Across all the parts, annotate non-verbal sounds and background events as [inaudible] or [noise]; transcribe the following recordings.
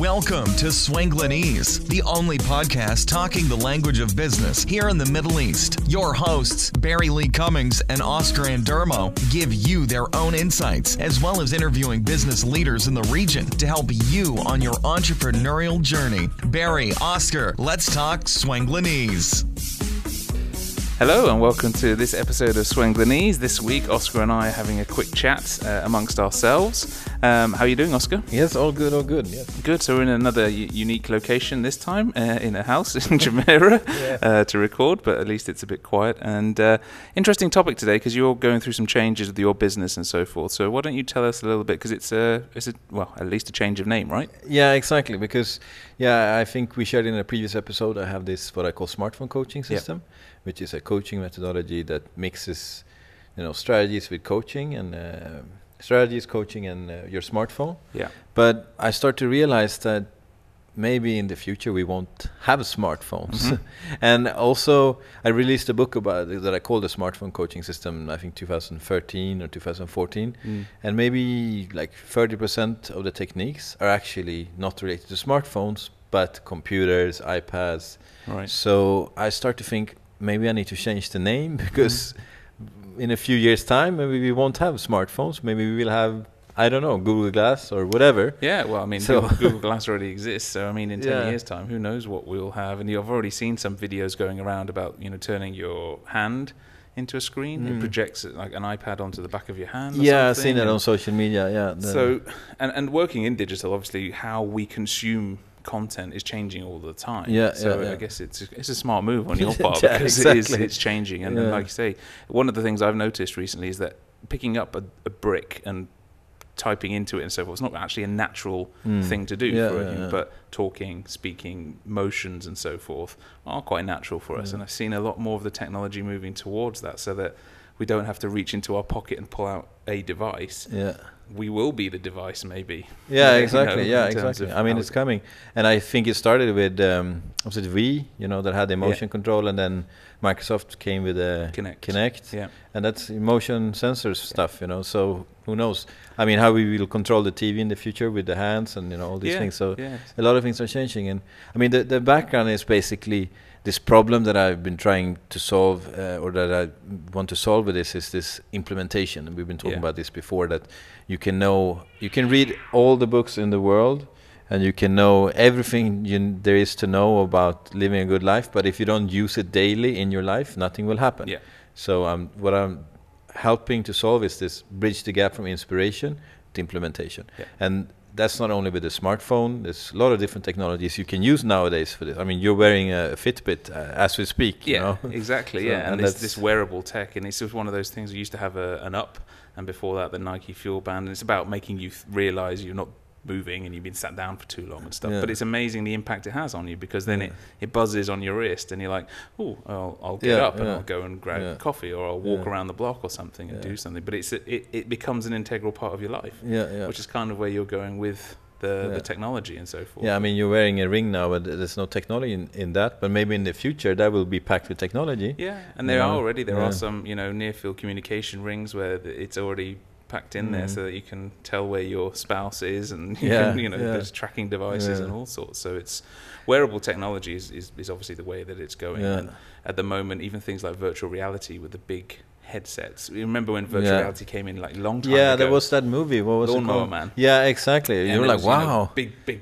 Welcome to Swanglinese, the only podcast talking the language of business here in the Middle East. Your hosts, Barry Lee Cummings and Oscar Andermo, give you their own insights, as well as interviewing business leaders in the region to help you on your entrepreneurial journey. Barry, Oscar, let's talk Swanglinese. Hello and welcome to this episode of Swanglinese. This week, Oscar and I are having a quick chat uh, amongst ourselves. Um, how are you doing, Oscar? Yes, all good, all good. Yes. Good. So we're in another u- unique location this time, uh, in a house in [laughs] Jumeirah Yeah. uh, to record, but at least it's a bit quiet. And uh, interesting topic today because you're going through some changes with your business and so forth. So why don't you tell us a little bit? Because it's a, it's a, well, at least a change of name, right? Yeah, exactly. Because yeah, I think we shared in a previous episode. I have this what I call smartphone coaching system, which is a coaching methodology that mixes, you know, strategies with coaching and uh, strategies, coaching, and uh, your smartphone. Yeah. But I start to realize that maybe in the future we won't have smartphones. Mhm. [laughs] and also, I released a book about it that I called the smartphone coaching system. I think 2013 or 2014. Mm. And maybe like 30% of the techniques are actually not related to smartphones, but computers, iPads. Right. So I start to think maybe I need to change the name [laughs] because Mm-hmm. in a few years' time, maybe we won't have smartphones. Maybe we will have, I don't know, Google Glass or whatever. Yeah, well, I mean, So- Google, Google [laughs] Glass already exists, so I mean, in ten Yeah. years' time, who knows what we'll have? And you've already seen some videos going around about you know turning your hand into a screen. It Mm. projects it like an iPad onto the back of your hand. or Yeah, I've seen that on social media. Yeah. So, and and working in digital, obviously, how we consume content is changing all the time. Yeah, So yeah, I guess it's it's a smart move on [laughs] your part [laughs] Yeah, because it is exactly. it's changing. And, Yeah. like you say, one of the things I've noticed recently is that picking up a, a brick and typing into it and so forth it's not actually a natural Mm. thing to do Yeah, for yeah, yeah. but talking, speaking, motions, and so forth are quite natural for us. Yeah. And I've seen a lot more of the technology moving towards that, so that we don't have to reach into our pocket and pull out a device. Yeah. We will be the device, maybe. Yeah, [laughs] You know, exactly. yeah, exactly. I mean, it's coming, and I think it started with um, was it Wii, you know, that had the motion control, and then Microsoft came with the Kinect. Kinect, Yeah. and that's motion sensors stuff, you know. So who knows? I mean, how we will control the TV in the future with the hands and you know all these yeah, things. So yeah. a lot of things are changing, and I mean, the the background is basically this problem that I've been trying to solve, uh, or that I want to solve with this, is this implementation. And we've been talking Yeah. about this before. That you can know, you can read all the books in the world, and you can know everything you, there is to know about living a good life. But if you don't use it daily in your life, nothing will happen. Yeah. So um, what I'm helping to solve is this bridge the gap from inspiration to implementation. Yeah. And that's not only with the smartphone. There's a lot of different technologies you can use nowadays for this. I mean, you're wearing a Fitbit uh, as we speak. you Yeah, know? [laughs] exactly. So- yeah, and, and this, this wearable tech, and it's just one of those things. We used to have a, an up, and before that, the Nike Fuel Band. And it's about making you th- realize you're not moving and you've been sat down for too long and stuff. Yeah. But it's amazing the impact it has on you because then it, Yeah. it buzzes on your wrist, and you're like, oh, I'll, I'll get Yeah, up and. I'll go and grab coffee, or I'll walk around the block or something and do something. But it's it, it becomes an integral part of your life, Yeah, yeah. which is kind of where you're going with the, the technology and so forth. yeah, I mean, you're wearing a ring now, but there's no technology in, in that. But maybe in the future, that will be packed with technology. Yeah, and there are already there are some you know near field communication rings where it's already packed in there Mhm. so that you can tell where your spouse is and you, Yeah, can, you know yeah. there's tracking devices Yeah. and all sorts. So it's wearable technology is, is, is obviously the way that it's going. Yeah. And at the moment, even things like virtual reality with the big headsets. You remember when virtual Yeah. reality came in like long time ago? Yeah, ago? there was that movie. What was Lawnmower it called? Man. Yeah, exactly. And you were like, was, you know, wow. big, big,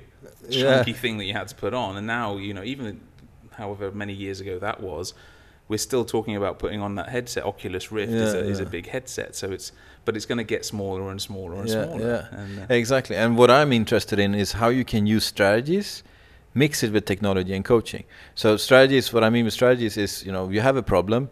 Yeah. chunky thing that you had to put on. And now, you know, even however many years ago that was, we're still talking about putting on that headset. Oculus Rift is, Yeah, a, is a big headset, so it's but it's going to get smaller and smaller and Yeah, smaller. yeah. And, uh, Exactly. And what I'm interested in is how you can use strategies, mix it with technology and coaching. So strategies, what I mean with strategies is, you know, you have a problem.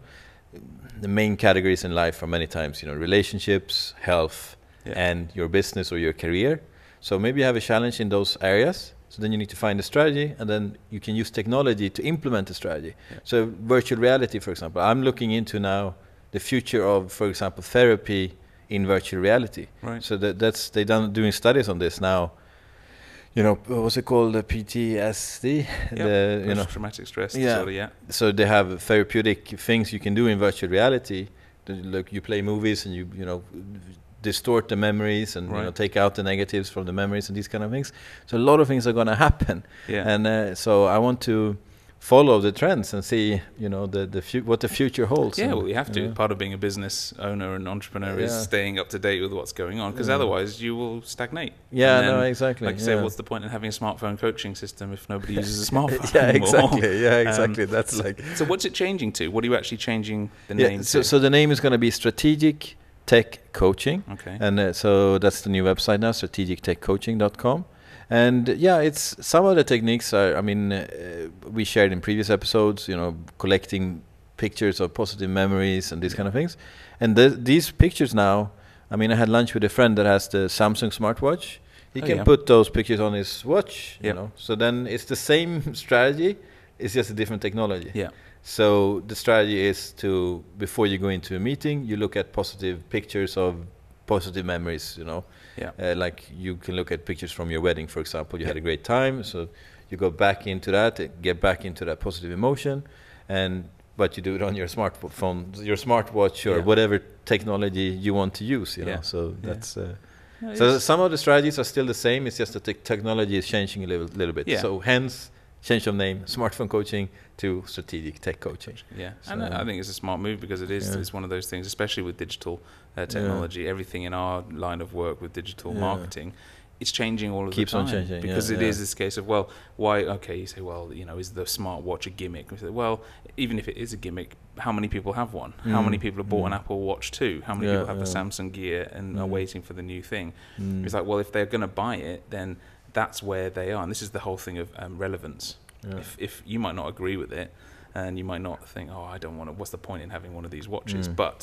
The main categories in life are many times, you know, relationships, health, Yeah. and your business or your career. So maybe you have a challenge in those areas. So then you need to find a strategy, and then you can use technology to implement the strategy. Yeah. So virtual reality, for example, I'm looking into now the future of, for example, therapy in virtual reality. Right. So that, that's they done doing studies on this now. You know, what's it called? The PTSD. The, you know, traumatic stress Yeah. disorder. Yeah. so they have therapeutic things you can do in virtual reality. Like you play movies and you you know distort the memories and you know take out the negatives from the memories and these kind of things. So a lot of things are going to happen, Yeah. and uh, so I want to follow the trends and see you know the the fu- what the future holds. Yeah, and, well, you have to. know. Part of being a business owner and entrepreneur is staying up to date with what's going on, because Yeah. otherwise you will stagnate. Yeah, And no, exactly. Like you say, what's the point in having a smartphone coaching system if nobody [laughs] uses a smartphone? yeah, anymore? exactly. Yeah, [laughs] Um, exactly. That's like So what's it changing to? What are you actually changing the yeah. name So, to? so the name is going to be Strategic Tech Coaching. okay. And uh, so that's the new website now, strategictechcoaching.com. And yeah, it's some of the techniques are, I mean, uh, we shared in previous episodes, you know, collecting pictures of positive memories and these kind of things. And th- these pictures now, I mean, I had lunch with a friend that has the Samsung smartwatch. He Oh, can yeah. put those pictures on his watch, you know. So then it's the same [laughs] strategy, it's just a different technology. yeah. So the strategy is to before you go into a meeting, you look at positive pictures of positive memories. You know, Yeah. uh, like you can look at pictures from your wedding, for example. You had a great time, so you go back into that, uh, get back into that positive emotion, and but you do it on your smartphone, your smartwatch, or Yeah. whatever technology you want to use. You know, Yeah. so Yeah. that's. Uh, No, so some of the strategies are still the same. It's just that the technology is changing a little, little bit. Yeah. So hence, change of name, smartphone coaching to strategic tech coaching. Yeah, and I think it's a smart move because it is Yeah. it's one of those things, especially with digital uh, technology. Everything in our line of work with digital Yeah. marketing, it's changing all of Keeps the on time changing, yeah, because it is yeah. this case of well, why? Okay, you say well, you know, is the smartwatch a gimmick? We say, well, even if it is a gimmick, how many people have one? How many Mm, people have bought an mm. Apple Watch too? How many Yeah, people have the. Samsung Gear and are Mm. waiting for the new thing? Mm. It's like, well, if they're going to buy it, then that's where they are, and this is the whole thing of um, relevance Yeah. if, if you might not agree with it and you might not think oh i don't want to what's the point in having one of these watches Mm. but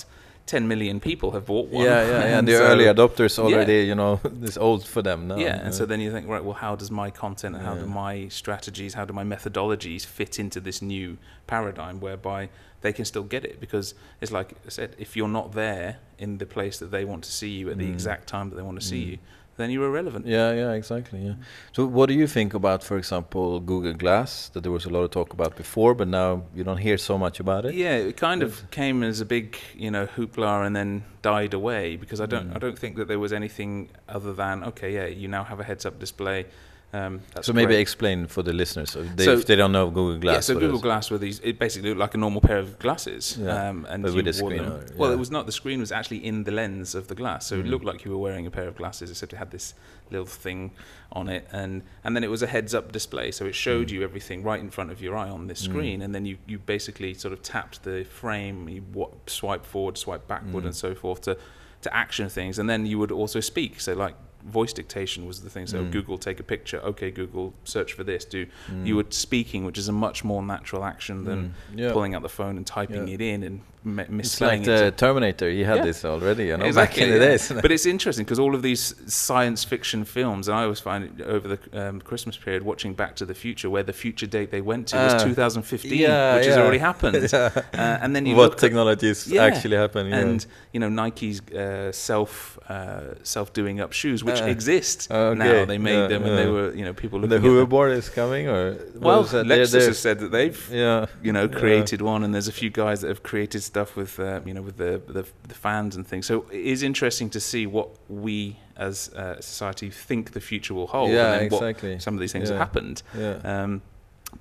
10 million people have bought one Yeah, yeah, yeah. And [laughs] the so- early adopters Yeah. already, you know, [laughs] it's old for them now. yeah and so then you think right well how does my content and how do my strategies how do my methodologies fit into this new paradigm whereby they can still get it because it's like i said if you're not there in the place that they want to see you at the Mm. exact time that they want to see Mm. you then you're irrelevant Yeah, yeah, exactly. Yeah. So, what do you think about, for example, Google Glass? That there was a lot of talk about before, but now you don't hear so much about it. Yeah, it kind of came as a big, you know, hoopla and then died away because I don't, Mm. I don't think that there was anything other than okay, yeah, you now have a heads-up display. Um, that's so maybe great. explain for the listeners they, So- if they don't know Google Glass. yeah, so Google. Glass were these. It basically looked like a normal pair of glasses, Yeah, um, and but with a screen them- on it, Well, it was not. The screen was actually in the lens of the glass, so it Mm. looked like you were wearing a pair of glasses, except it had this little thing on it, and and then it was a heads-up display, so it showed Mm. you everything right in front of your eye on this screen, Mm. and then you you basically sort of tapped the frame, you swipe forward, swipe backward, Mm. and so forth to to action things, and then you would also speak. So like voice dictation was the thing. So Mm. Google, take a picture. Okay, Google, search for this. Do Mm. you were speaking, which is a much more natural action than Mm. Yeah. pulling out the phone and typing Yeah. it in and It's like it. the Terminator. He had Yeah. this already, you know, exactly, back in the yeah. days. but it's interesting because all of these science fiction films, and I always find it over the um, Christmas period, watching Back to the Future, where the future date they went to was Ah, 2015, yeah, which has already happened. [laughs] Yeah. Uh, and then you what technologies Yeah. actually happen? Yeah. and you know Nike's uh, self uh, self doing up shoes, which Ah, exist okay, now. They made yeah, them, and they were you know people looking. at them. hoverboard is coming, or Well? Lexus They're- they're- has said that they've yeah, you know Yeah. created one, and there's a few guys that have created stuff with uh, you know with the, the the fans and things. So it is interesting to see what we as uh, society think the future will hold. yeah, and then exactly. What some of these things Yeah. have happened, Yeah. um,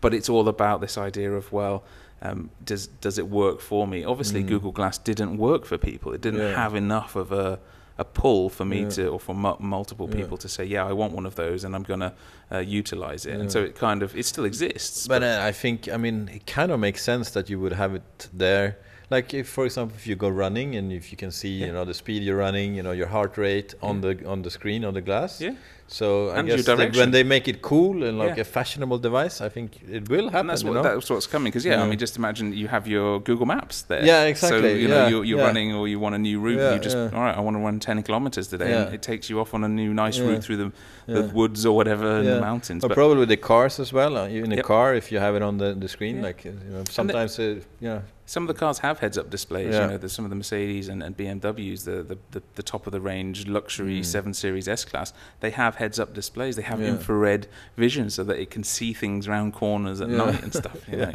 but it's all about this idea of well. Um, does does it work for me? Obviously, Mm. Google Glass didn't work for people. It didn't Yeah. have enough of a a pull for me Yeah. to, or for mu- multiple Yeah. people to say, yeah, I want one of those, and I'm gonna uh, utilize it. Yeah. And so it kind of it still exists. But uh, I think, I mean, it kind of makes sense that you would have it there. Like, if, for example, if you go running and if you can see, Yeah. you know, the speed you're running, you know, your heart rate on Yeah. the on the screen on the glass. yeah. So I And your guess that when they make it cool and like Yeah. a fashionable device, I think it will happen. And that's you what know? that's what's coming. Because yeah, I mean, just imagine you have your Google Maps there. Yeah, exactly, So you know yeah, you're, you're yeah. running or you want a new route. Yeah, and you just yeah. all right. I want to run ten kilometers today, and Yeah. it takes you off on a new nice Yeah. route through the, Yeah. the woods or whatever in the mountains. Or But probably with the cars as well. Uh, in a Yep. car, if you have it on the, the screen, Yeah. like you know, sometimes, uh, yeah, some of the cars have heads-up displays. Yeah. You know, there's some of the Mercedes and, and BMWs, the, the the the top of the range luxury Mm. seven series S class. They have heads-up displays. They have Yeah. infrared vision so that it can see things round corners at Yeah. night and stuff. You [laughs] know.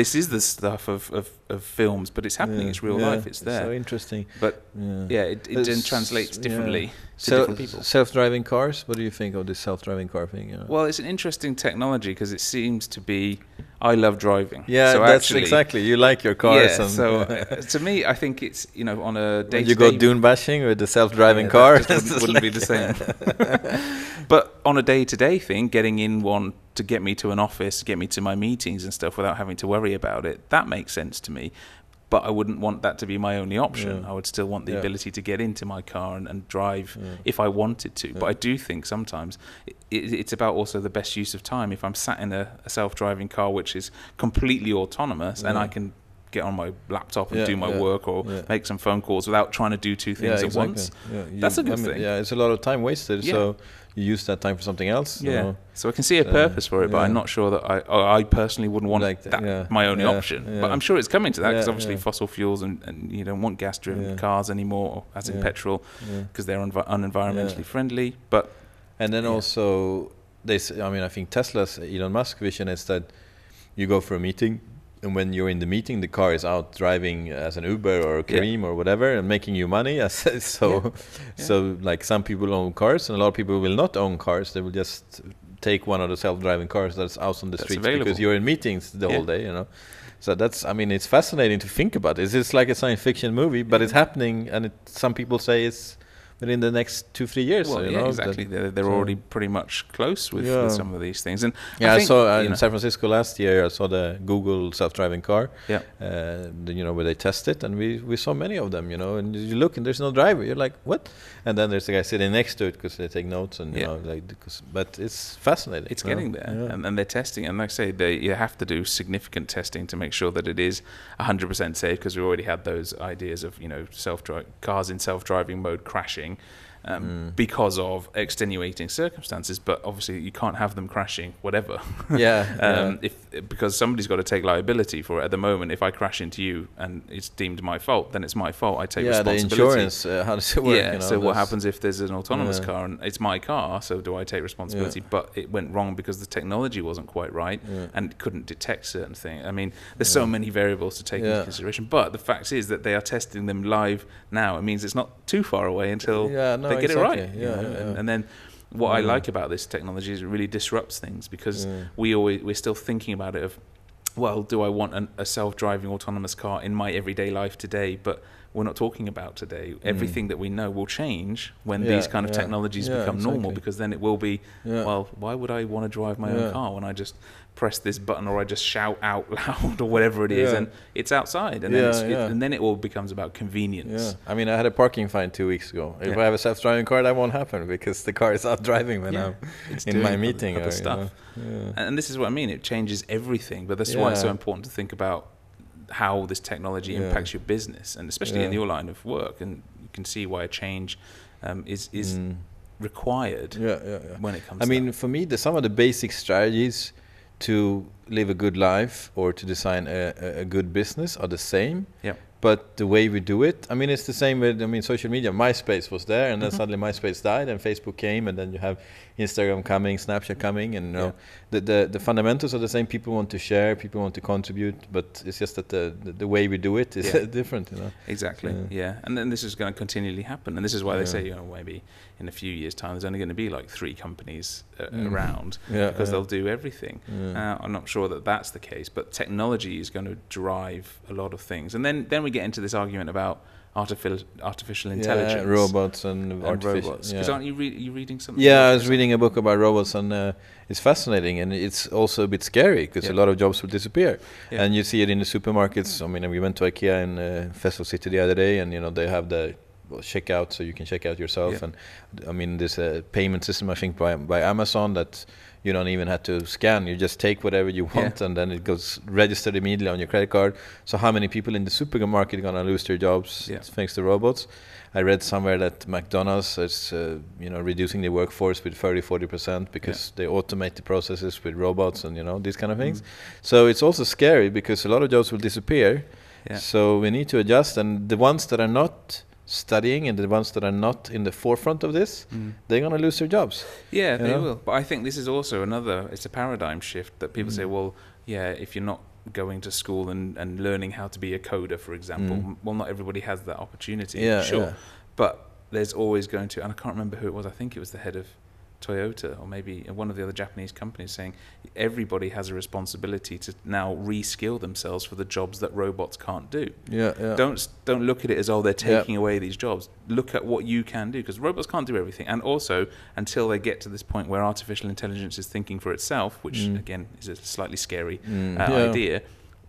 This is the stuff of, of, of films, but it's happening. It's real life. It's there. So interesting. but Yeah. it, it then translates differently to Sel- different people. Self-driving cars. What do you think of this self-driving car thing? you know? Well, it's an interesting technology because it seems to be. I love driving. yeah, so that's actually, exactly. You like your cars. Yeah, and so [laughs] uh, to me, I think it's you know on a day when you go dune bashing with the self-driving car, just wouldn't, [laughs] wouldn't be the same. [laughs] but on a day-to-day thing, getting in one to get me to an office, get me to my meetings and stuff without having to worry about it, that makes sense to me. But I wouldn't want that to be my only option. Yeah. I would still want the Yeah. ability to get into my car and, and drive Yeah. if I wanted to. But I do think sometimes it, it, it's about also the best use of time. If I'm sat in a, a self-driving car which is completely autonomous and I can get on my laptop and do my work or make some phone calls without trying to do two things yeah, at once. You- That's a good I mean, thing. Yeah, it's a lot of time wasted. So you use that time for something else. you Yeah. know. So I can see a Uh, purpose for it, but I'm not sure that I I personally wouldn't want Like that that, yeah. my only Yeah, option. yeah. But I'm sure it's coming to that because Yeah, obviously yeah. fossil fuels and, and you don't want gas-driven Yeah. cars anymore, as in Yeah. petrol, Yeah. because they're unvi- unenvironmentally Yeah. friendly. But And then Yeah. also, they. I mean, I think Tesla's Elon Musk vision is that you go for a meeting, and when you're in the meeting, the car is out driving as an Uber or a Yeah. Or whatever, and making you money. [laughs] So, Yeah. so like some people own cars, and a lot of people will not own cars. They will just take one of the self-driving cars that's out on the That's streets available. because you're in meetings the Yeah. whole day. You know. So that's, I mean, it's fascinating to think about. It's just like a science fiction movie, but it's happening, and it, some people say it's within the next two, three years. well, so, you yeah, know, exactly. They're, they're so- already pretty much close with, Yeah. with some of these things. And Yeah, I, think, saw uh, in know, San Francisco last year. I saw the Google self-driving car. Yeah. Uh, you know where they test it, and we, we saw many of them. You know, and you look and there's no driver. You're like, what? And then there's the guy sitting next to it because they take notes and you Yeah. know like. But it's fascinating. It's you know? getting there, Yeah. and, and they're testing. And like I say, they you have to do significant testing to make sure that it is 100% safe because we already had those ideas of you know self cars in self driving mode crashing. Um, Mm. Because of extenuating circumstances, but obviously you can't have them crashing, whatever. yeah. [laughs] um, if because somebody's got to take liability for it. At the moment, if I crash into you and it's deemed my fault, then it's my fault. I take yeah. The responsibility. insurance. Uh, how does it work? Yeah. you know, so what happens if there's an autonomous Yeah. car and it's my car? So do I take responsibility? But it went wrong because the technology wasn't quite right Yeah. and couldn't detect certain things. I mean, there's so many variables to take into consideration. But the fact is that they are testing them live now. It means it's not too far away until Yeah, no, they get exactly. it right. you know? yeah, And, yeah. and then what I Mm. like about this technology is it really disrupts things because Yeah. we always we're still thinking about it of well, do I want an, a self-driving autonomous car in my everyday life today? But we're not talking about today. Everything that we know will change when Mm. Yeah, these kind of yeah, technologies yeah, become normal, because then it will be well, why would I want to drive my own car when I just press this button or I just shout out [laughs] loud or whatever it is, and it's outside, and then it's, it, and then it all becomes about convenience. I mean, I had a parking fine two weeks ago. If. I have a self-driving car, that won't happen because the car is out driving when I'm It's in my meeting. other or, you stuff. know, yeah. And, and this is what I mean. It changes everything, but that's why it's so important to think about how this technology Yeah. impacts your business, and especially in your line of work. And you can see why a change um, is is Mm. required Yeah, yeah, yeah. when it comes. To I mean, that. for me, the, some of the basic strategies to live a good life or to design a, a, good business are the same. Yep. But the way we do it, I mean, it's the same with, I mean, social media. MySpace was there, and then Mhm. suddenly MySpace died, and Facebook came, and then you have Instagram coming, Snapchat coming, and you know, Yeah. the, the the fundamentals are the same. People want to share, people want to contribute, but it's just that the the, the way we do it is Yeah. [laughs] different, you know. Exactly. Yeah. Yeah. And then this is going to continually happen. And this is why they say, you know, maybe in a few years' time, there's only going to be like three companies uh, Mm. around Yeah, because they'll do everything. Uh, I'm not sure that that's the case, but technology is going to drive a lot of things. And then, then we get into this argument about artificial artificial intelligence, Yeah, robots and, and robots. yeah. Because aren't you, re- you reading something? Yeah, I was reading a book about robots, and uh, it's fascinating, and it's also a bit scary because Yeah. a lot of jobs will disappear, Yeah. and you see it in the supermarkets. I mean, we went to IKEA in uh, Festival City the other day, and you know they have the checkout, so you can check out yourself, Yeah. and I mean there's a payment system I think by by Amazon that you don't even have to scan. You just take whatever you Yeah. want, and then it goes registered immediately on your credit card. So how many people in the supermarket are gonna lose their jobs Yeah. thanks to robots? I read somewhere that McDonald's is, uh, you know, reducing their workforce with 30, 40 percent because they automate the processes with robots and you know these kind of things. Mm. So it's also scary because a lot of jobs will disappear. Yeah. So we need to adjust, and the ones that are not studying and the ones that are not in the forefront of this, they're going to lose their jobs. Yeah, they know? will. But I think this is also another. It's a paradigm shift that people Mm. say, well, yeah, if you're not going to school and, and learning how to be a coder, for example, Mm. well, not everybody has that opportunity. Yeah, sure. yeah. But there's always going to, and I can't remember who it was. I think it was the head of Toyota or maybe one of the other Japanese companies saying everybody has a responsibility to now reskill themselves for the jobs that robots can't do. Yeah, yeah. Don't don't look at it as oh they're Yeah. taking away these jobs. Look at what you can do because robots can't do everything. And also until they get to this point where artificial intelligence is thinking for itself, which Mm. again is a slightly scary Mm, uh, yeah. idea.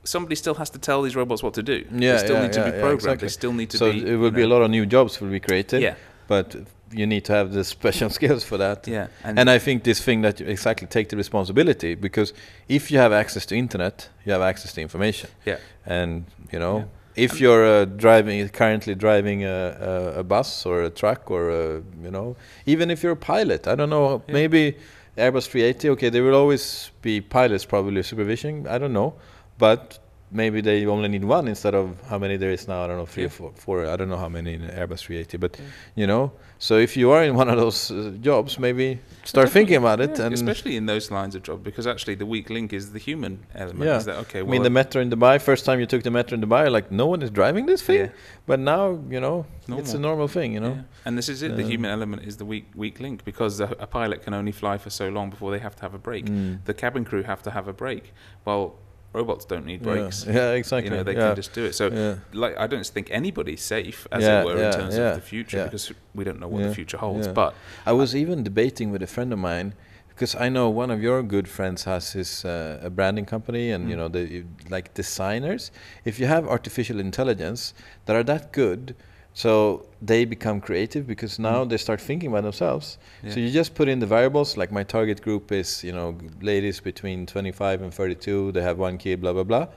Somebody still has to tell these robots what to do. Yeah, they still yeah, need to yeah, be yeah, programmed. exactly. They still need to so be. it will you be a lot of new jobs will be created. Yeah, But you need to have the special [laughs] skills for that. yeah, And, I think this thing that you exactly take the responsibility because if you have access to internet, you have access to information. yeah, And you know, Yeah. if you're uh, driving currently driving a, a, a bus or a truck or a, you know, even if you're a pilot, I don't know, Yeah. maybe Airbus 380. Okay, there will always be pilots probably supervision. I don't know, but maybe they only need one instead of how many there is now. I don't know, three Yeah. or four, four. I don't know how many in Airbus 380, but Yeah. you know. So if you are in one of those uh, jobs, maybe start thinking about it. Yeah, and especially in those lines of job because actually the weak link is the human element. Yeah. Is that okay? I Well, mean, the metro in Dubai. First time you took the metro in Dubai, like no one is driving this thing. Yeah. But now, you know, it's a Normal. normal thing. You know. Yeah. And this is it. The Um, human element is the weak weak link because a, a pilot can only fly for so long before they have to have a break. Mm. The cabin crew have to have a break. Well, robots don't need Yeah. breaks. [laughs] Yeah, exactly. You know, they yeah. can just do it. So, yeah. like, I don't think anybody's safe, as Yeah, it were, yeah, in terms yeah, of the future yeah. because we don't know what Yeah, the future holds. yeah. But I was even debating with a friend of mine because I know one of your good friends has his uh, a branding company, and you Mm. know, the like designers. If you have artificial intelligence that are that good. So they become creative because now Mm. they start thinking about themselves. yeah. So you just put in the variables, like my target group is, you know, ladies between 25 and 32, they have one kid, blah, blah, blah.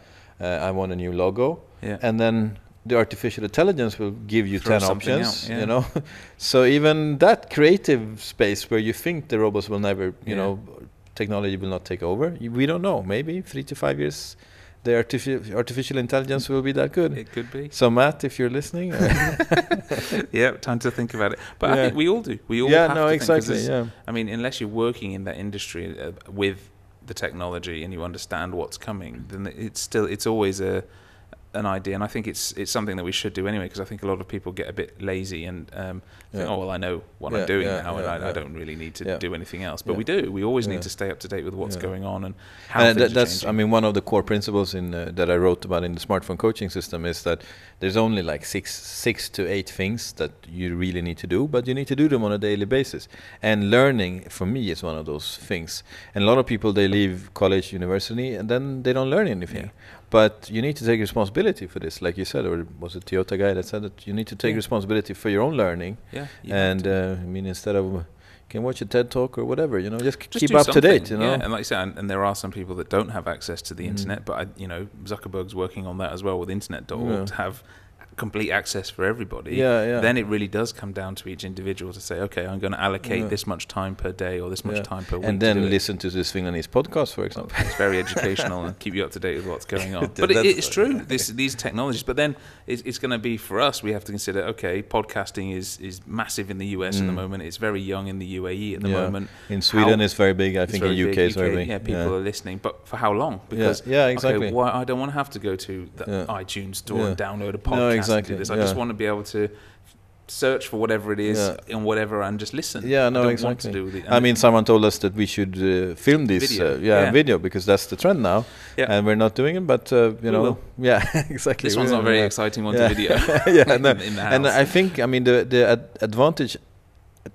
Uh, I want a new logo. yeah. And then the artificial intelligence will give you Throw 10 options, yeah. you know. [laughs] so even that creative space where you think the robots will never, you Yeah. know, technology will not take over, we don't know. Maybe three to five years, the artifi- artificial intelligence will be that good. it could be. So Matt, if you're listening, uh, [laughs] yeah, time to think about it. But I think we all do. We all yeah, have no, to think 'cause exactly, yeah. I mean, unless you're working in that industry uh, with the technology and you understand what's coming, then it's still it's always a an idea. And I think it's it's something that we should do anyway because I think a lot of people get a bit lazy and um, think, Yeah. oh well, I know what Yeah, I'm doing yeah, now, and I, I don't really need to do anything else. But we do. We always need to stay up to date with what's going on and how and are that's i mean one of the core principles in uh, that i wrote about in the smartphone coaching system is that there's only like six six to eight things that you really need to do but you need to do them on a daily basis and learning for me is one of those things and a lot of people they leave college university and then they don't learn anything. But you need to take responsibility for this like you said or was it toyota guy that said that you need to take Yeah. responsibility for your own learning yeah, and uh, i mean instead of you can watch a ted talk or whatever you know just, Just keep up to date you know Yeah, and like you said, and, and there are some people that don't have access to the Mm. internet, but I, you know, Zuckerberg's working on that as well with internet.org Yeah. to have complete access for everybody. yeah yeah Then it really does come down to each individual to say, okay, I'm going to allocate Yeah. this much time per day or this much Yeah. time per week. and to then it. listen to this Swanglinese podcast, for example. It's very educational and keep you up to date with what's going [laughs] on. But it, it's true. This, these technologies. But then it's, it's going to be for us. We have to consider. Okay, podcasting is is massive in the US at the Mm. moment. It's very young in the UAE at the Yeah. moment. In Sweden, How- it's very big. I think in very UK, it's very big. Yeah, people are listening, but for how long? Because yeah, exactly. okay, why I don't want to have to go to the iTunes store and download a podcast and exactly, do this. I yeah. just want to be able to search for whatever it is Yeah. and whatever and just listen. Yeah, no, I exactly. Want to do the, I mean, someone told us that we should uh, film this, Video, uh, yeah, yeah. video because that's the trend now, Yeah. and we're not doing it. But uh, you We know, will. [laughs] yeah, exactly. this we one's not very exciting one yeah. to video. [laughs] yeah, [laughs] no. in, in the house. and I think I mean the the ad- advantage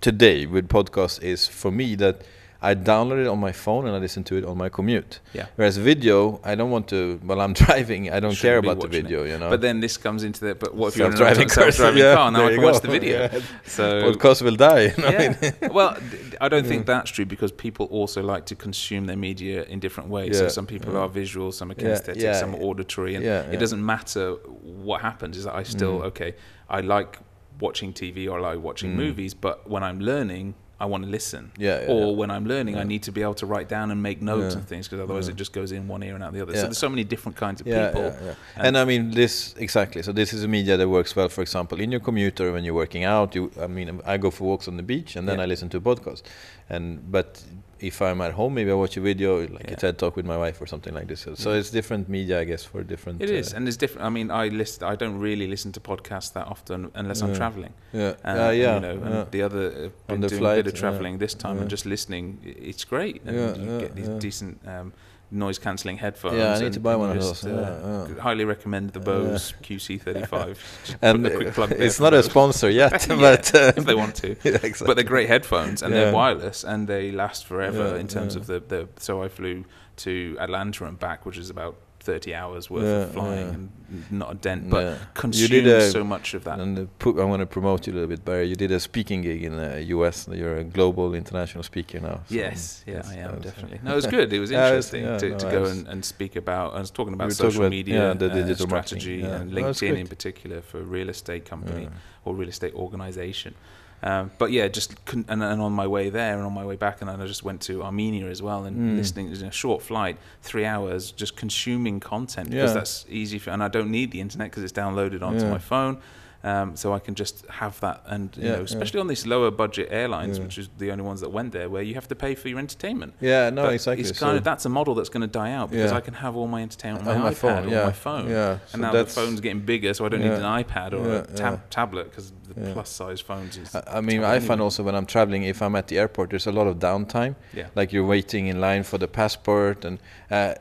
today with podcast is for me that I download it on my phone and I listen to it on my commute. Yeah. Whereas video, I don't want to. While I'm [laughs] driving, I don't Shouldn't care about the watching it. video. You know. But then this comes into the. But what if you're Self-driving car, yeah, car? Now I can watch the video. [laughs] Yeah. So podcast will die. You know? I yeah. mean, well, I don't think that's true because people also like to consume their media in different ways. So some people yeah. are visual, some are kinesthetic, yeah, some are auditory, and yeah, it doesn't matter what happens. Is that I still Mm. okay? I like watching TV or I like watching Mm. movies, but when I'm learning. I want to listen. Yeah, yeah, or yeah. when I'm learning, I need to be able to write down and make notes and things because otherwise it just goes in one ear and out the other. So there's so many different kinds of people. yeah. And, I mean this exactly. So this is a media that works well. For example, in your commuter when you're working out. You, I mean, I go for walks on the beach and then. I listen to a podcast. And but if I'm at home, maybe I watch a video like Yeah. a TED talk with my wife or something like this. So, so it's different media, I guess, for different. It is, uh, and there's different. I mean, I listen. I don't really listen to podcasts that often unless I'm traveling. yeah, Uh, yeah, and, You know, and yeah. the other uh, On been the doing flight, a bit of yeah, traveling this time yeah. and just listening. It's great, and Yeah, you yeah, get these yeah. decent um, noise cancelling headphones. Yeah, I need and- to buy and one of those, uh, yeah, yeah. Highly recommend the Yeah. Bose [laughs] QC35. [laughs] And put a quick plug [laughs] it's not a sponsor yet, Yeah, but uh, if they want to. yeah, exactly. But they're great headphones and Yeah. they're wireless and they last forever Yeah, in terms yeah. of the, the. So I flew to Atlanta and back, which is about 30 hours worth Yeah, of flying yeah. and not a dent, but Yeah. did a- so much of that. And uh, I want to promote you a little bit, Barry. You did a speaking gig in the US. You're a global international speaker now. so Yes, yeah, I am definitely. [laughs] No, it was good. It was [laughs] interesting yeah, to, no, to go and, and speak about. I was talking about social about, media, the uh, digital strategy, and No, LinkedIn in particular for a real estate company or real estate organization. Um, but yeah, just and, and on my way there and on my way back, and then I just went to Armenia as well, and Mm. listening in a short flight, three hours, just consuming content because that's easy for, and I don't need the internet because it's downloaded onto Yeah. my phone. Um, so I can just have that, and you Yeah, know, yeah. especially on these lower budget airlines, Yeah. which is the only ones that went there, where you have to pay for your entertainment. Yeah, no, But exactly. It's So- kind of that's a model that's going to die out because Yeah. I can have all my entertainment on my, my iPad phone, or yeah, my phone. yeah. So And now the phone's getting bigger, so I don't Yeah. need an iPad or Yeah, a tab- yeah. tablet because the Yeah. plus size phones is. I, I mean, I find anyway. also when I'm traveling, if I'm at the airport, there's a lot of downtime. Yeah. Like you're waiting in line for the passport, and uh,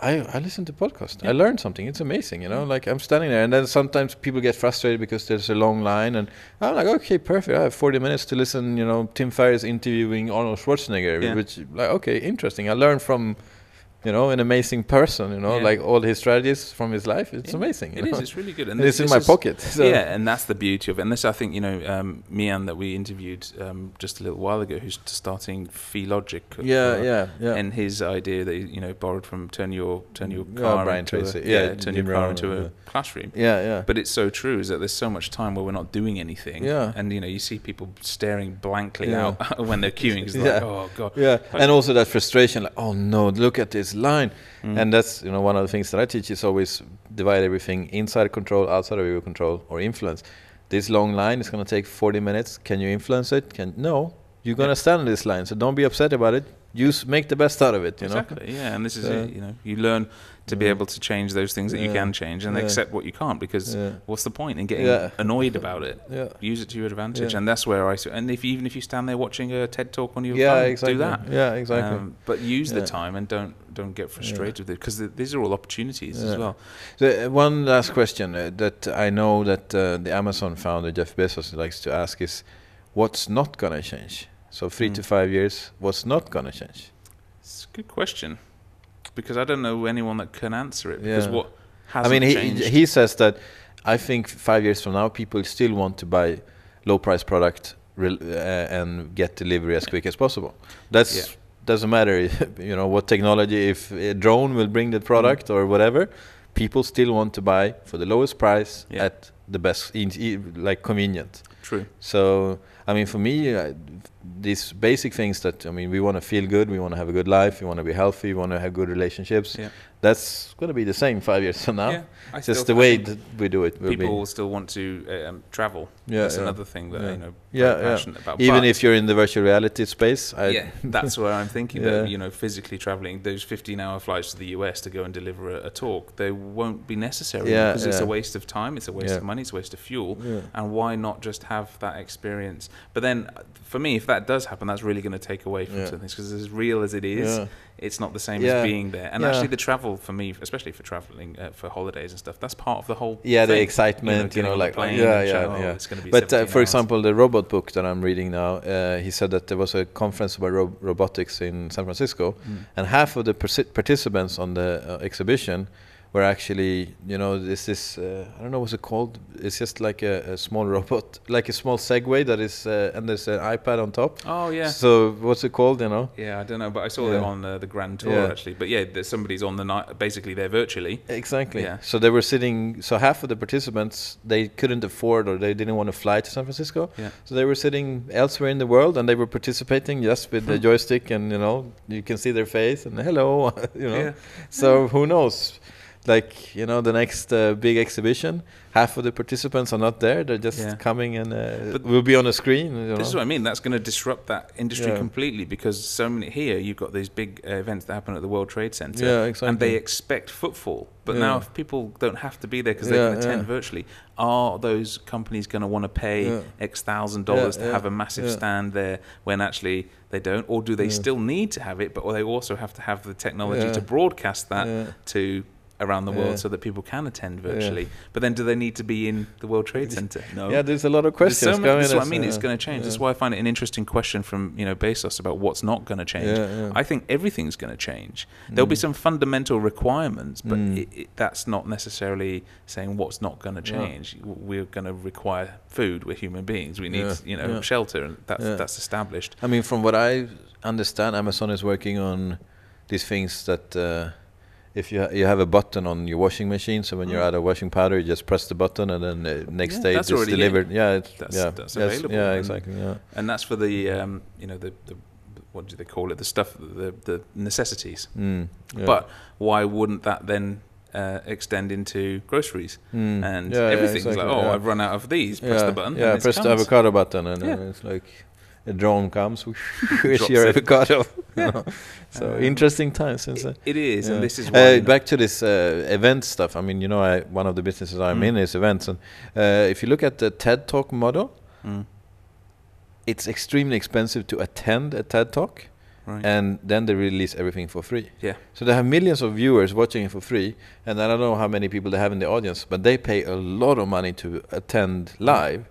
I I listen to podcast. Yeah. I learn something. It's amazing, you know. Mm. Like I'm standing there, and then sometimes people get frustrated because there's a long line, and I'm like, okay, perfect. I have 40 minutes to listen. You know, Tim Ferriss interviewing Arnold Schwarzenegger, Yeah. which like okay, interesting. I learned from. You know, an amazing person. You know, Yeah. like all his strategies from his life. It's Yeah, amazing. It is. know? It's really good, And this- it's in this my is- pocket. [laughs] So. Yeah, and that's the beauty of it. And this, I think, you know, um, Mian that we interviewed um, just a little while ago, who's starting Fee Logic. Yeah, uh, yeah, yeah. And his idea that you know borrowed from turn your turn your car Brian into a, yeah, Yeah, turn your car into a classroom. yeah, yeah. But it's so true is that there's so much time where we're not doing anything. Yeah. And you know, you see people staring blankly out [laughs] when they're queuing. It's like, [laughs] Yeah. oh god. Yeah, and also that frustration, like, oh no, look at this line, Mm. and that's you know one of the things that I teach is always divide everything inside control, outside of your control, or influence. This long line is going to take 40 minutes. Can you influence it? Can no, you're going to Yeah. stand on this line, so don't be upset about it. Use make the best out of it. You exactly. Yeah, and this is it. You know, you learn to be able to change those things that you can change and accept what you can't because what's the point in getting annoyed [laughs] about it? Use it to your advantage, and that's where I. And if even if you stand there watching a TED talk on your Yeah, phone, exactly. do that. Yeah, exactly. Um, but use the time and don't don't get frustrated with it because th- these are all opportunities as well. So, uh, one last question uh, that I know that uh, the Amazon founder Jeff Bezos likes to ask is, what's not gonna change? So three Mm. to five years, what's not gonna change? It's a good question because I don't know anyone that can answer it because Yeah. what I mean, he changed. he says that I think five years from now, people still want to buy low price product uh, and get delivery as quick as possible. That's Yeah. doesn't matter, [laughs] you know, what technology. If a drone will bring the product Mm. or whatever, people still want to buy for the lowest price Yeah. at the best, in, like convenient. True. So, I mean, for me, uh, these basic things that I mean, we want to feel good, we want to have a good life, we want to be healthy, we want to have good relationships. Yeah. That's going to be the same five years from now. Yeah, I It's just the way that we do it. will people be. will still want to uh, um, travel. Yeah, that's yeah. another thing that Yeah. you know Yeah, yeah. passionate about. Even But- if you're in the virtual reality space, I, yeah, that's where I'm thinking that [laughs] you know physically traveling those 15-hour flights to the US to go and deliver a, a talk, they won't be necessary Yeah, because it's a waste of time, it's a waste of money, it's a waste of fuel, and why not just have that experience? But then, uh, for me, if that does happen, that's really going to take away from Yeah. some things because as real as it is, Yeah. it's not the same Yeah. as being there. And actually, the travel for me, especially for traveling uh, for holidays and stuff, that's part of the whole. yeah, the excitement, you know, on the like yeah, yeah, show, yeah. be But uh, for hours. example, the robot book that I'm reading now, uh, he said that there was a conference about ro- robotics in San Francisco, Mm. and half of the participants on the uh, exhibition where actually you know this is uh, I don't know what's it called. It's just like a, a small robot, [laughs] like a small Segway that is, uh, and there's an iPad on top. Oh yeah. So what's it called? You know? Yeah, I don't know, but I saw Yeah. it on uh, the Grand Tour Yeah. actually. But yeah, there's somebody's on the night. Basically, they're virtually. Exactly. Yeah. So they were sitting. So half of the participants they couldn't afford or they didn't want to fly to San Francisco. Yeah. So they were sitting elsewhere in the world and they were participating just with the Hmm. joystick and you know you can see their face and hello, [laughs] you know. Yeah. So who knows? Like you know, the next uh, big exhibition, half of the participants are not there. They're just Yeah. coming and uh, But will be on a screen. You know? This is what I mean. That's going to disrupt that industry Yeah. completely because so many here you've got these big uh, events that happen at the World Trade Center, Yeah, and they expect footfall. But Yeah. now, if people don't have to be there because they Yeah, can attend yeah. virtually, are those companies going to want to pay Yeah. X thousand dollars Yeah, to yeah, have a massive yeah. stand there when actually they don't, or do they Yeah. still need to have it? But they also have to have the technology Yeah. to broadcast that Yeah. to around the world Yeah. so that people can attend virtually. But then, do they need to be in the World Trade Center? No. Yeah, there's a lot of questions so that's what I mean. It's uh, going to change. That's why I find it an interesting question from you know Bezos about what's not going to change. Yeah, yeah. I think everything's going to change. There'll be Mm. some fundamental requirements, but Mm. it, it, that's not necessarily saying what's not going to change. We're going to require food. We're human beings. We need Yeah, you know yeah. shelter, and that's Yeah. that's established. I mean, from what I understand, Amazon is working on these things that uh, if you ha- you have a button on your washing machine, so when you're Mm. out of washing powder, you just press the button, and then uh, next Yeah, day it's delivered. Yeah, it's, That's- yeah, that's yes, available, Yeah, and- exactly. Yeah, And that's for the um, you know the, the what do they call it? The stuff the the necessities. mm, yeah. But why wouldn't that then uh, extend into groceries? Mm, and yeah, yeah, everything's exactly, like, oh, yeah. I've run out of these. Press yeah, the button. Yeah, and press the avocado button, and Yeah. it's like a drone comes. Here's [laughs] your it. [laughs] avocado. know. [laughs] So Um, interesting times since. Uh, It is, Yeah. and this is why. Uh, back to this uh, event stuff. I mean, you know, I, one of the businesses I'm Mm. in is events, and uh, if you look at the TED Talk model, Mm, it's extremely expensive to attend a TED Talk, right. and then they release everything for free. yeah. So they have millions of viewers watching it for free, and I don't know how many people they have in the audience, but they pay a lot of money to attend live.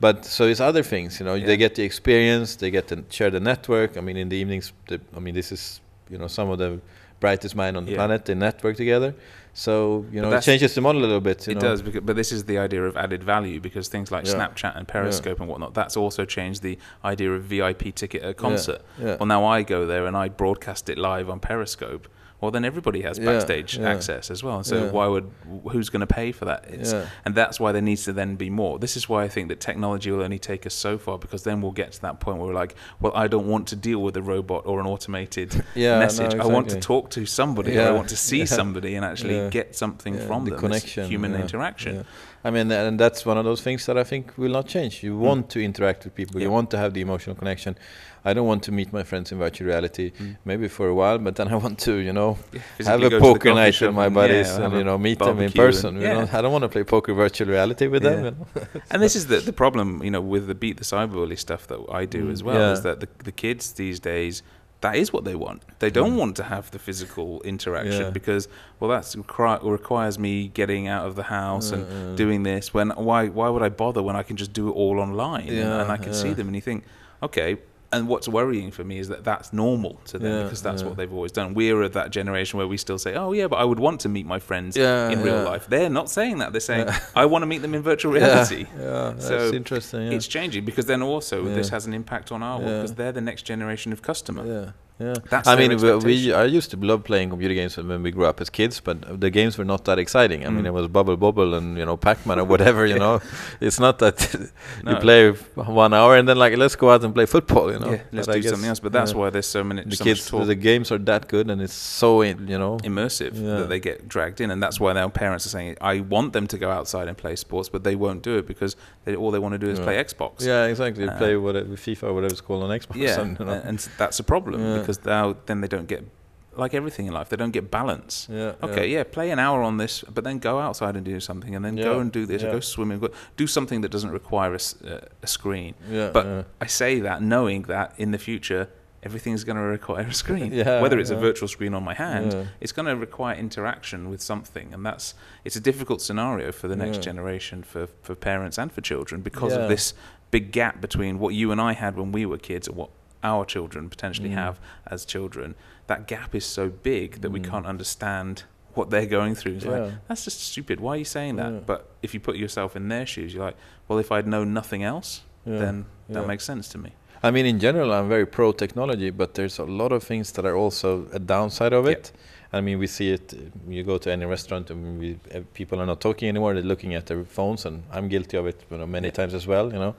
But so it's other things, you know. Yeah. They get the experience, they get to share the network. I mean, in the evenings, the, I mean, this is you know some of the brightest mind on the Yeah. planet. They network together, so you know it changes the model a little bit. You It know. does, because, but this is the idea of added value because things like Yeah. Snapchat and Periscope and whatnot, that's also changed the idea of VIP ticket at a concert. Well, now I go there and I broadcast it live on Periscope. Well, then everybody has backstage yeah. access as well. So Yeah. why would who's going to pay for that? It's, Yeah. And that's why there needs to then be more. This is why I think that technology will only take us so far because then we'll get to that point where we're like, well, I don't want to deal with a robot or an automated [laughs] Yeah, no, message. I want to talk to somebody. Yeah, I want to see [laughs] yeah, somebody and actually yeah. get something Yeah, from the them. connection, human yeah, interaction. Yeah. I mean, and that's one of those things that I think will not change. You want to interact with people. You Mm. Want to have the emotional connection. I don't want to meet my friends in virtual reality, Mm. maybe for a while, but then I want to, you know, Yeah, have a go to the poker night with my and, buddies yeah, and you know meet them in and- person. You yeah. know, I don't want to play poker virtual reality with them. You know? [laughs] and this is the the problem, you know, with the beat the cyberbully stuff that I do Mm, as well, yeah. is that the the kids these days that is what they want. They don't Mm. want to have the physical interaction Yeah. because well, that's requi- requires me getting out of the house and Uh, doing this. When why why would I bother when I can just do it all online and, Yeah, and I can see them and you think, okay. And what's worrying for me is that that's normal to them Yeah, because that's yeah. what they've always done. We're of that generation where we still say, "Oh yeah, but I would want to meet my friends Yeah, in real life." They're not saying that. They're saying. "I want to meet them in virtual reality." Yeah, yeah, that's So interesting. Yeah. It's changing because then also this has an impact on our work Yeah. because they're the next generation of customer. Yeah. That's I mean, we, we. I used to love playing computer games when we grew up as kids, but the games were not that exciting. I mean, Mm. it was Bubble Bobble and you know Pac-Man or whatever. You [laughs] Yeah. know, it's not that [laughs] you No. play one hour and then like let's go out and play football. You know, yeah, let's But do something else. But that's yeah, why there's so many the so kids, the games are that good and it's so in, you know. immersive that they get dragged in, and that's why now parents are saying, "I want them to go outside and play sports, but they won't do it because they, all they want to do is play Xbox." Yeah, exactly. Uh, play whatever FIFA, or whatever it's called on Xbox. Yeah, [laughs] and, you know. and, that's a problem. Because now then they don't get like everything in life, they don't get balance. yeah, Okay, yeah. play an hour on this, but then go outside and do something, and then go and do this, or yeah. go swimming, go, do something that doesn't require a, uh, a screen. yeah, But yeah. I say that knowing that in the future everything's going to require a screen. [laughs] Yeah, Whether it's a virtual screen on my hand, Yeah. it's going to require interaction with something, and that's it's a difficult scenario for the next Yeah. generation, for for parents and for children, because Yeah. of this big gap between what you and I had when we were kids and what our children potentially Mm. have as children. That gap is so big that we Mm. can't understand what they're going through. It's Yeah. like that's just stupid. Why are you saying that? Yeah. But if you put yourself in their shoes, you're like, well, if I'd known nothing else, Yeah. then that makes sense to me. I mean, in general, I'm very pro technology, but there's a lot of things that are also a downside of it. I mean, we see it. You go to any restaurant, and we, uh, people are not talking anymore; they're looking at their phones, and I'm guilty of it you know, many times as well. You know,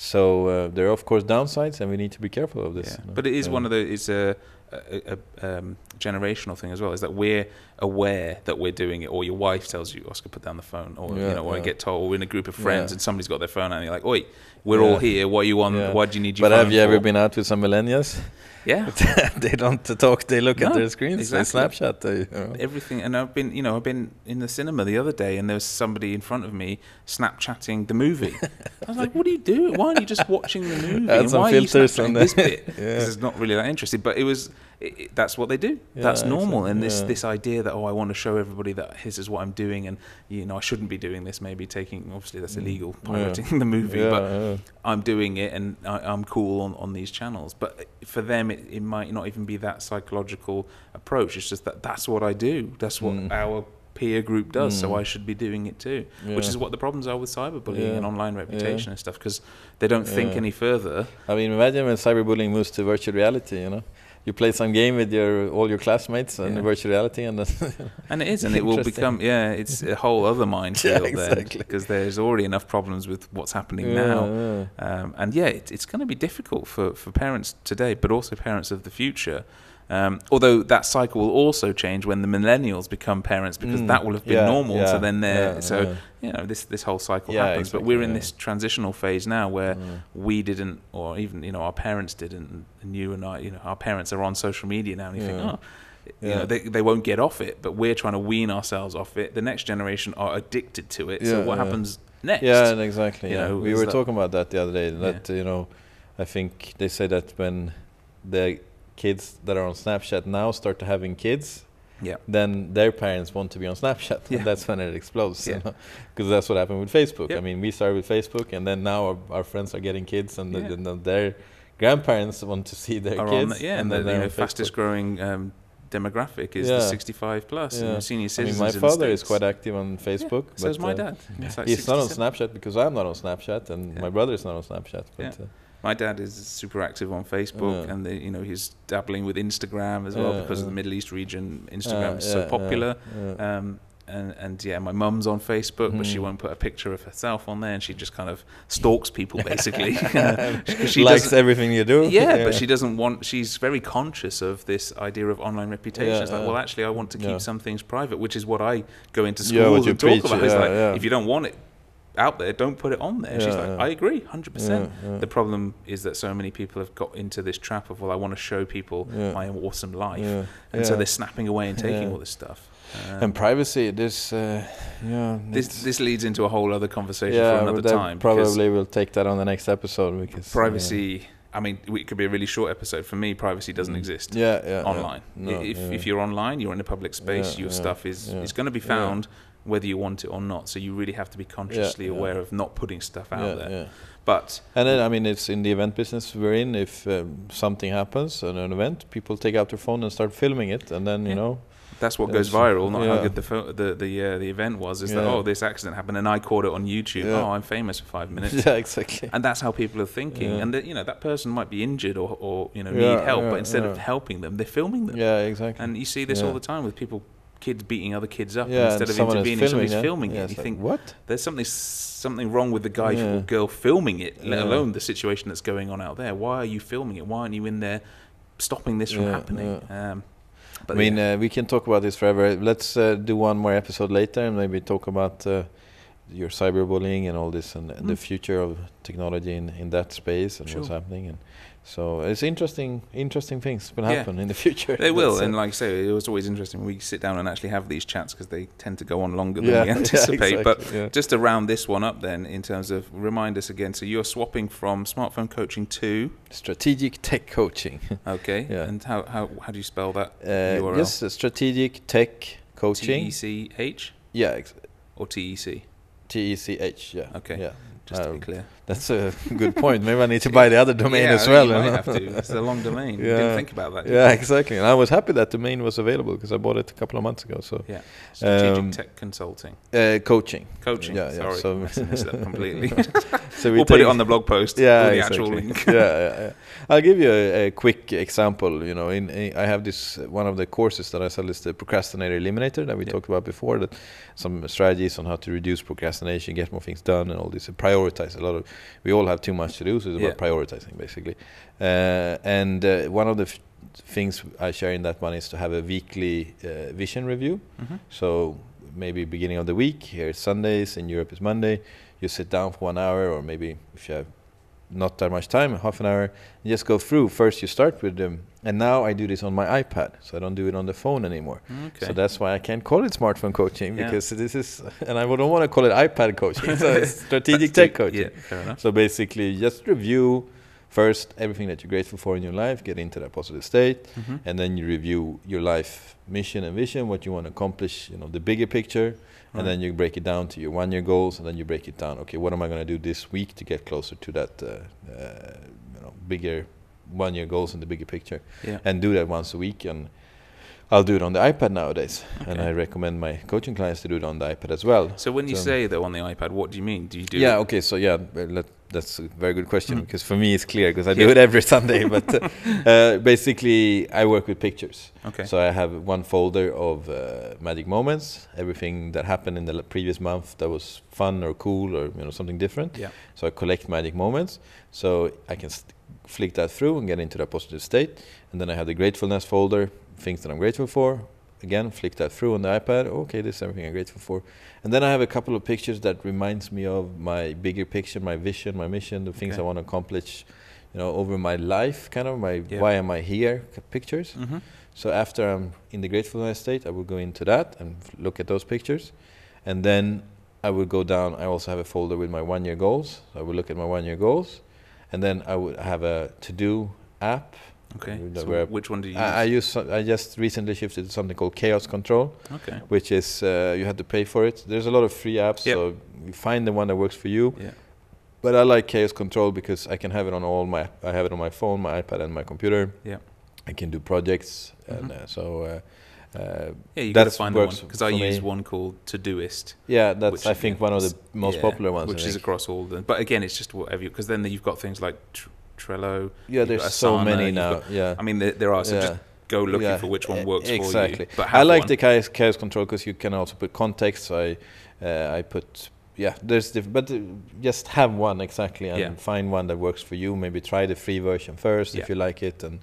so uh, there are of course downsides, and we need to be careful of this. Yeah. But it is Yeah. one of the it's a, a, a um, generational thing as well. Is that we're aware that we're doing it, or your wife tells you, "Oscar, put down the phone," or Yeah, you know, or I get told we're in a group of friends Yeah. and somebody's got their phone out and you're like, "Oi, we're Yeah. all here. What are you on? Yeah. Why do you need your But have you ever for?" been out with some millennials? Yeah. [laughs] they don't talk; they look at their screens, exactly. they Snapchat. They, you know. everything and i've been you know i've been in the cinema the other day and there was somebody in front of me snapchatting the movie [laughs] i was like what are you doing why aren't you just watching the movie Add and some why are you filters on Snapchatting this bit because [laughs] Yeah. it's not really that interesting but it was it, it- that's what they do that's normal exactly, and this yeah. this idea that oh i want to show everybody that this is what i'm doing and you know i shouldn't be doing this maybe taking obviously that's Mm. illegal Yeah. pirating [laughs] the movie yeah, but yeah. I'm doing it and I, I'm cool on, on these channels. But for them, it, it might not even be that psychological approach. It's just that that's what I do. That's what Mm. our peer group does. So Mm. I should be doing it too. Which is what the problems are with cyberbullying Yeah. and online reputation Yeah. and stuff because they don't think any further. I mean, imagine when cyberbullying moves to virtual reality. You know, you play some game with your all your classmates and Yeah. virtual reality, and then [laughs] And it is, and it will become, yeah, it's a whole other minefield Yeah, then exactly. because there's already enough problems with what's happening Yeah, now. yeah. Um, and yeah, it, it's going to be difficult for, for parents today, but also parents of the future. Um, although that cycle will also change when the millennials become parents because Mm, that will have been yeah, normal. yeah, so then they're yeah, so you know this this whole cycle happens. but we're in this transitional phase now where Mm. we didn't, or even you know our parents didn't, and you and I, you know, our parents are on social media now, and you think, oh. You know, they, they won't get off it, but we're trying to wean ourselves off it. The next generation are addicted to it. so what happens next? Yeah, exactly. You yeah. know, we were that- talking about that the other day. That you know, I think they say that when the kids that are on Snapchat now start to having kids, Yeah. then their parents want to be on Snapchat. Yeah. And [laughs] that's when it explodes. Yeah. Because that's what happened with Facebook. Yep. I mean, we started with Facebook, and then now our, our friends are getting kids, and, the- Yeah. and their grandparents want to see their are kids. yeah, and, and the you know, fastest growing um, demographic is the 65 plus. Yeah. And senior I mean, citizens. my the father is quite active on Facebook. Yeah, so is my uh, dad. It's like He's not on Snapchat because I'm not on Snapchat, and Yeah. my brother is not on Snapchat. But Yeah. uh, My dad is super active on Facebook, Yeah. and the, you know he's dabbling with Instagram as well Yeah, because of the Middle East region. Instagram is so popular. yeah, yeah. Um, and, and yeah, my mum's on Facebook, but she Mm. won't put a picture of herself on there, and she just kind of stalks people basically. [laughs] [laughs] she [laughs] likes everything you do. yeah, but she doesn't want. She's very conscious of this idea of online reputation. Yeah, it's like, yeah. well, actually, I want to keep Yeah. some things private, which is what I go into Yeah, schools and talk preach, about. It's like, yeah. if you don't want it out there, don't put it on there. She's like, yeah. I agree, hundred percent. Yeah, yeah. The problem is that so many people have got into this trap of, well, I want to show people Yeah. my awesome life, Yeah, and so they're snapping away and taking Yeah. all this stuff. Um, and privacy. This, uh, yeah, this this leads into a whole other conversation yeah, for another time. Probably we'll take that on the next episode because privacy. I mean, it could be a really short episode. For me, privacy doesn't Mm. exist. Yeah, yeah, yeah. online. No, if yeah. if you're online, you're in a public space. Yeah, your yeah, stuff is yeah. is going to be Yeah. found whether you want it or not. So you really have to be consciously yeah. aware of not putting stuff out yeah, there. yeah. But And then I mean, it's in the event business we're in. If um, something happens at an event, people take out their phone and start filming it, and then you Yeah. know, that's what goes viral. Not how good the the the uh, the event was. Is that oh this accident happened and I caught it on YouTube. Yeah. Oh I'm famous for five minutes. [laughs] yeah, exactly. And that's how people are thinking. Yeah. And that, you know that person might be injured or, or you know Yeah, need help, yeah, but instead of helping them, they're filming them. Yeah, exactly. And you see this Yeah. all the time with people, kids beating other kids up. yeah, instead of intervening, somebody's yeah. filming yeah, it. You like, think what? there's something something wrong with the guy Yeah. or girl filming it, let Yeah. alone the situation that's going on out there. Why are you filming it? Why aren't you in there stopping this from Yeah, happening? Um, I mean, uh, we can talk about this forever. Let's uh, do one more episode later and maybe talk about uh, your cyberbullying and all this and, and the Mm. future of technology in, in that space and what's happening. And so it's interesting, interesting things will Yeah. happen in the future. they will, That's, and like I say, it was always interesting when we sit down and actually have these chats because they tend to go on longer than yeah, [laughs] we yeah, anticipate. But exactly, yeah. just to round this one up, then, in terms of remind us again, so you're swapping from smartphone coaching to strategic tech coaching. [laughs] okay, Yeah. and how how how do you spell that Uh, URL? yes, strategic tech coaching. T E C H. Yeah, ex- or T E C? T E C H. Yeah. Okay. Yeah. Just to be clear. That's a good point. Maybe I need to buy the other domain yeah, as well. You you might have to. It's a long domain. You [laughs] Yeah. didn't think about that. yeah, you? exactly. And I was happy that domain was available because I bought it a couple of months ago. So Yeah. Strategic Um, tech consulting. uh, coaching. Coaching. yeah, yeah, Sorry. so- I messed it [laughs] completely. So we'll put it on the blog post. yeah, the exactly. actual link. [laughs] yeah, yeah, yeah. I'll give you a, a quick example. You know, in, in I have this one of the courses that I sell is the procrastinator eliminator that we Yeah. talked about before. That some strategies on how to reduce procrastination, get more things done, and all this. And prioritize a lot of. We all have too much to do, so it's about Yeah. prioritizing basically. Uh, and uh, one of the f- things I share in that one is to have a weekly uh, vision review. Mhm. So maybe beginning of the week, here it's Sundays, in Europe it's Monday, you sit down for one hour or maybe if you have not that much time, half an hour, just go through. First you start with them, and now I do this on my iPad, so I don't do it on the phone anymore. Okay. So that's why I can't call it smartphone coaching Yeah. because this is, [laughs] and I don't want to call it iPad coaching, so it's [laughs] strategic tech coaching. Yeah. So basically, just review first everything that you're grateful for in your life, get into that positive state, Mhm. and then you review your life mission and vision, what you want to accomplish, you know, the bigger picture, Right. and then you break it down to your one-year goals, and then you break it down. Okay, what am I going to do this week to get closer to that, uh, uh, you know, bigger one-year goals and the bigger picture, Yeah. and do that once a week. And I'll do it on the iPad nowadays, and I recommend my coaching clients to do it on the iPad as well. So when you So- say that on the iPad, what do you mean? Do you do? Yeah. Okay. So yeah, let, that's a very good question because for me it's clear because I do it every [laughs] Sunday. But uh, uh, basically, I work with pictures. Okay. So I have one folder of uh, magic moments, everything that happened in the previous month that was fun or cool or you know something different. yeah. So I collect magic moments, so I can st- flick that through and get into that positive state. And then I have the gratefulness folder, things that I'm grateful for. Again, flick that through on the iPad. Okay, this is everything I'm grateful for. And then I have a couple of pictures that reminds me of my bigger picture, my vision, my mission, the things Okay. I want to accomplish, you know, over my life, kind of my Yeah. why am I here pictures. Mm-hmm. So after I'm in the gratefulness state, I will go into that and look at those pictures, and then I will go down. I also have a folder with my one-year goals. I will look at my one-year goals, and then I would have a to-do app. Okay. So which one do you use? I, I use. I just recently shifted to something called Chaos Control, okay. which is uh, you have to pay for it. There's a lot of free apps, Yep. so you find the one that works for you. Yeah. But I like Chaos Control because I can have it on all my. I have it on my phone, my iPad, and my computer. Yeah. I can do projects, and Mhm. uh, so. Uh, uh, Yeah, you got to That's find the one because I use me. one called Todoist, Yeah, that's Which I think one of the most yeah, popular ones. Which is across all the. But again, it's just whatever you because then you've got things like tr- Trello. yeah, there's so many now. got- yeah, I mean, there, there are. So yeah. just go looking yeah, for which one works exactly. for you. But I like one. the chaos, chaos control because you can also put context. So I uh, I put yeah, there's diff- but uh, just have one exactly and Yeah. find one that works for you. Maybe try the free version first Yeah. if you like it, and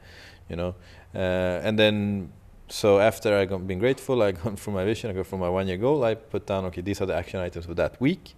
you know, uh, and then. So after I got been grateful, I [laughs] gone from my vision, I go from my one year goal. I put down okay, these are the action items for that week.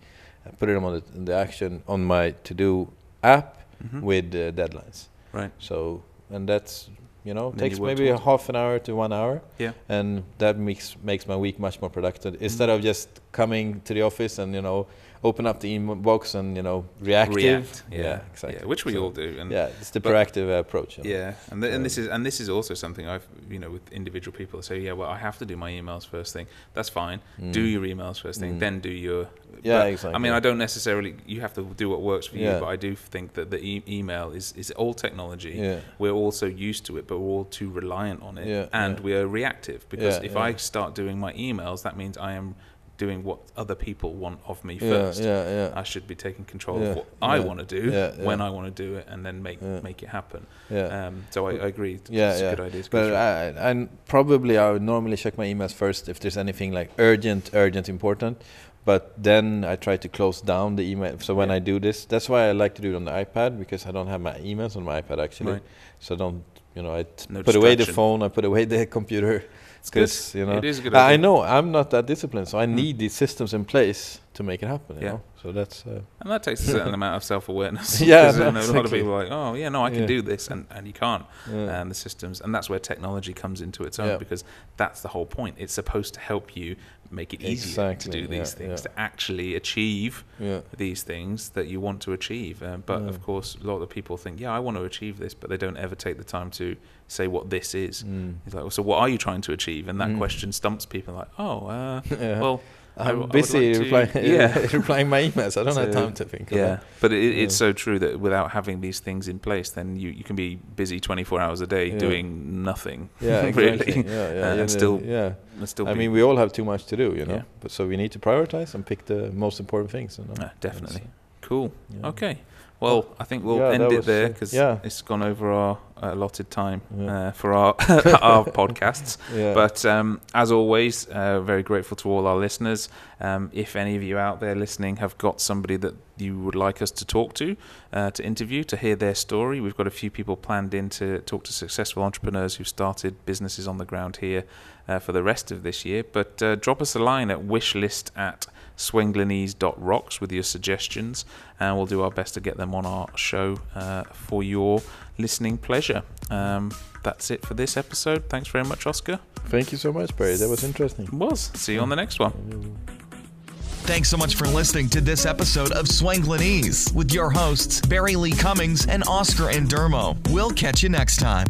I put them on the, the action on my to do app Mhm. with uh, deadlines. right. So and that's you know And takes you maybe a half an hour to one hour. Yeah. And that makes makes my week much more productive instead Mm. of just coming to the office and you know open up the inbox and you know reactive. React. Yeah. exactly. Yeah, which we So, all do. And yeah, it's the but- proactive approach. you know. Yeah, and th- and this Um, is and this is also something I've you know with individual people say yeah well I have to do my emails first thing that's fine do Mm. your emails first thing Mm. then do your Yeah, but, exactly. I mean I don't necessarily you have to do what works for you but I do think that the e- email is is old technology Yeah. we're all so used to it but we're all too reliant on it Yeah, and yeah. we are reactive because Yeah, if yeah. I start doing my emails that means I am doing what other people want of me first yeah, yeah. I should be taking control Yeah, of what I want to do yeah, when. I want to do it and then make Yeah. make it happen yeah. um, so I, I agree. Yeah, it's yeah. a good idea. But. I, I probably I would normally check my emails first if there's anything like urgent, urgent, important. But then I try to close down the email. So when Yeah. I do this, that's why I like to do it on the iPad because I don't have my emails on my iPad actually. Right. So I don't you know I No put away the phone, I put away the [laughs] computer. It's good. Because you know It is good I know I'm not that disciplined, so I need these systems in place to make it happen. You Yeah. know, so that's uh, And that takes a certain amount of self-awareness. [laughs] Yeah, [laughs] Because, you know, a lot of people are like, oh yeah, no, I can Yeah. do this, and, and you can't. yeah. And the systems, and that's where technology comes into its own Yeah. because that's the whole point. It's supposed to help you make it easier Exactly, to do these yeah, things, yeah. to actually achieve yeah. these things that you want to achieve. Uh, but Yeah. of course, a lot of people think, yeah, I want to achieve this, but they don't ever take the time to say what this is. Mm. It's like, well, so what are you trying to achieve? And that Mm. question stumps people like, oh, uh, [laughs] yeah. well, I'm would busy like to- replying, [laughs] yeah. [laughs] replying my emails. I don't have time to think. Yeah, but it, it's Yeah. so true that without having these things in place, then you, you can be busy 24 hours a day Yeah. doing nothing. [laughs] Yeah, really. exactly. Yeah, yeah, Uh, yeah, and still, yeah. and still I mean, we all have too much to do, you know. Yeah. But so we need to prioritize and pick the most important things. You know? Uh, definitely. Cool. Okay. Well, I think we'll Yeah, end it was, there uh, because yeah. it's gone over our allotted time Yeah. uh, for our [laughs] our podcasts. [laughs] But um, as always, uh, very grateful to all our listeners. Um, if any of you out there listening have got somebody that you would like us to talk to, uh, to interview, to hear their story, we've got a few people planned in to talk to successful entrepreneurs who started businesses on the ground here uh, for the rest of this year. But uh, drop us a line at wishlist at swanglinese.rocks with your suggestions, and we'll do our best to get them on our show uh, for your listening pleasure. Um, that's it for this episode. Thanks very much, Oscar. Thank you so much, Barry. That was interesting. Was. See you on the next one. Thanks so much for listening to this episode of Swanglinese with your hosts, Barry Lee Cummings and Oscar Endermo. We'll catch you next time.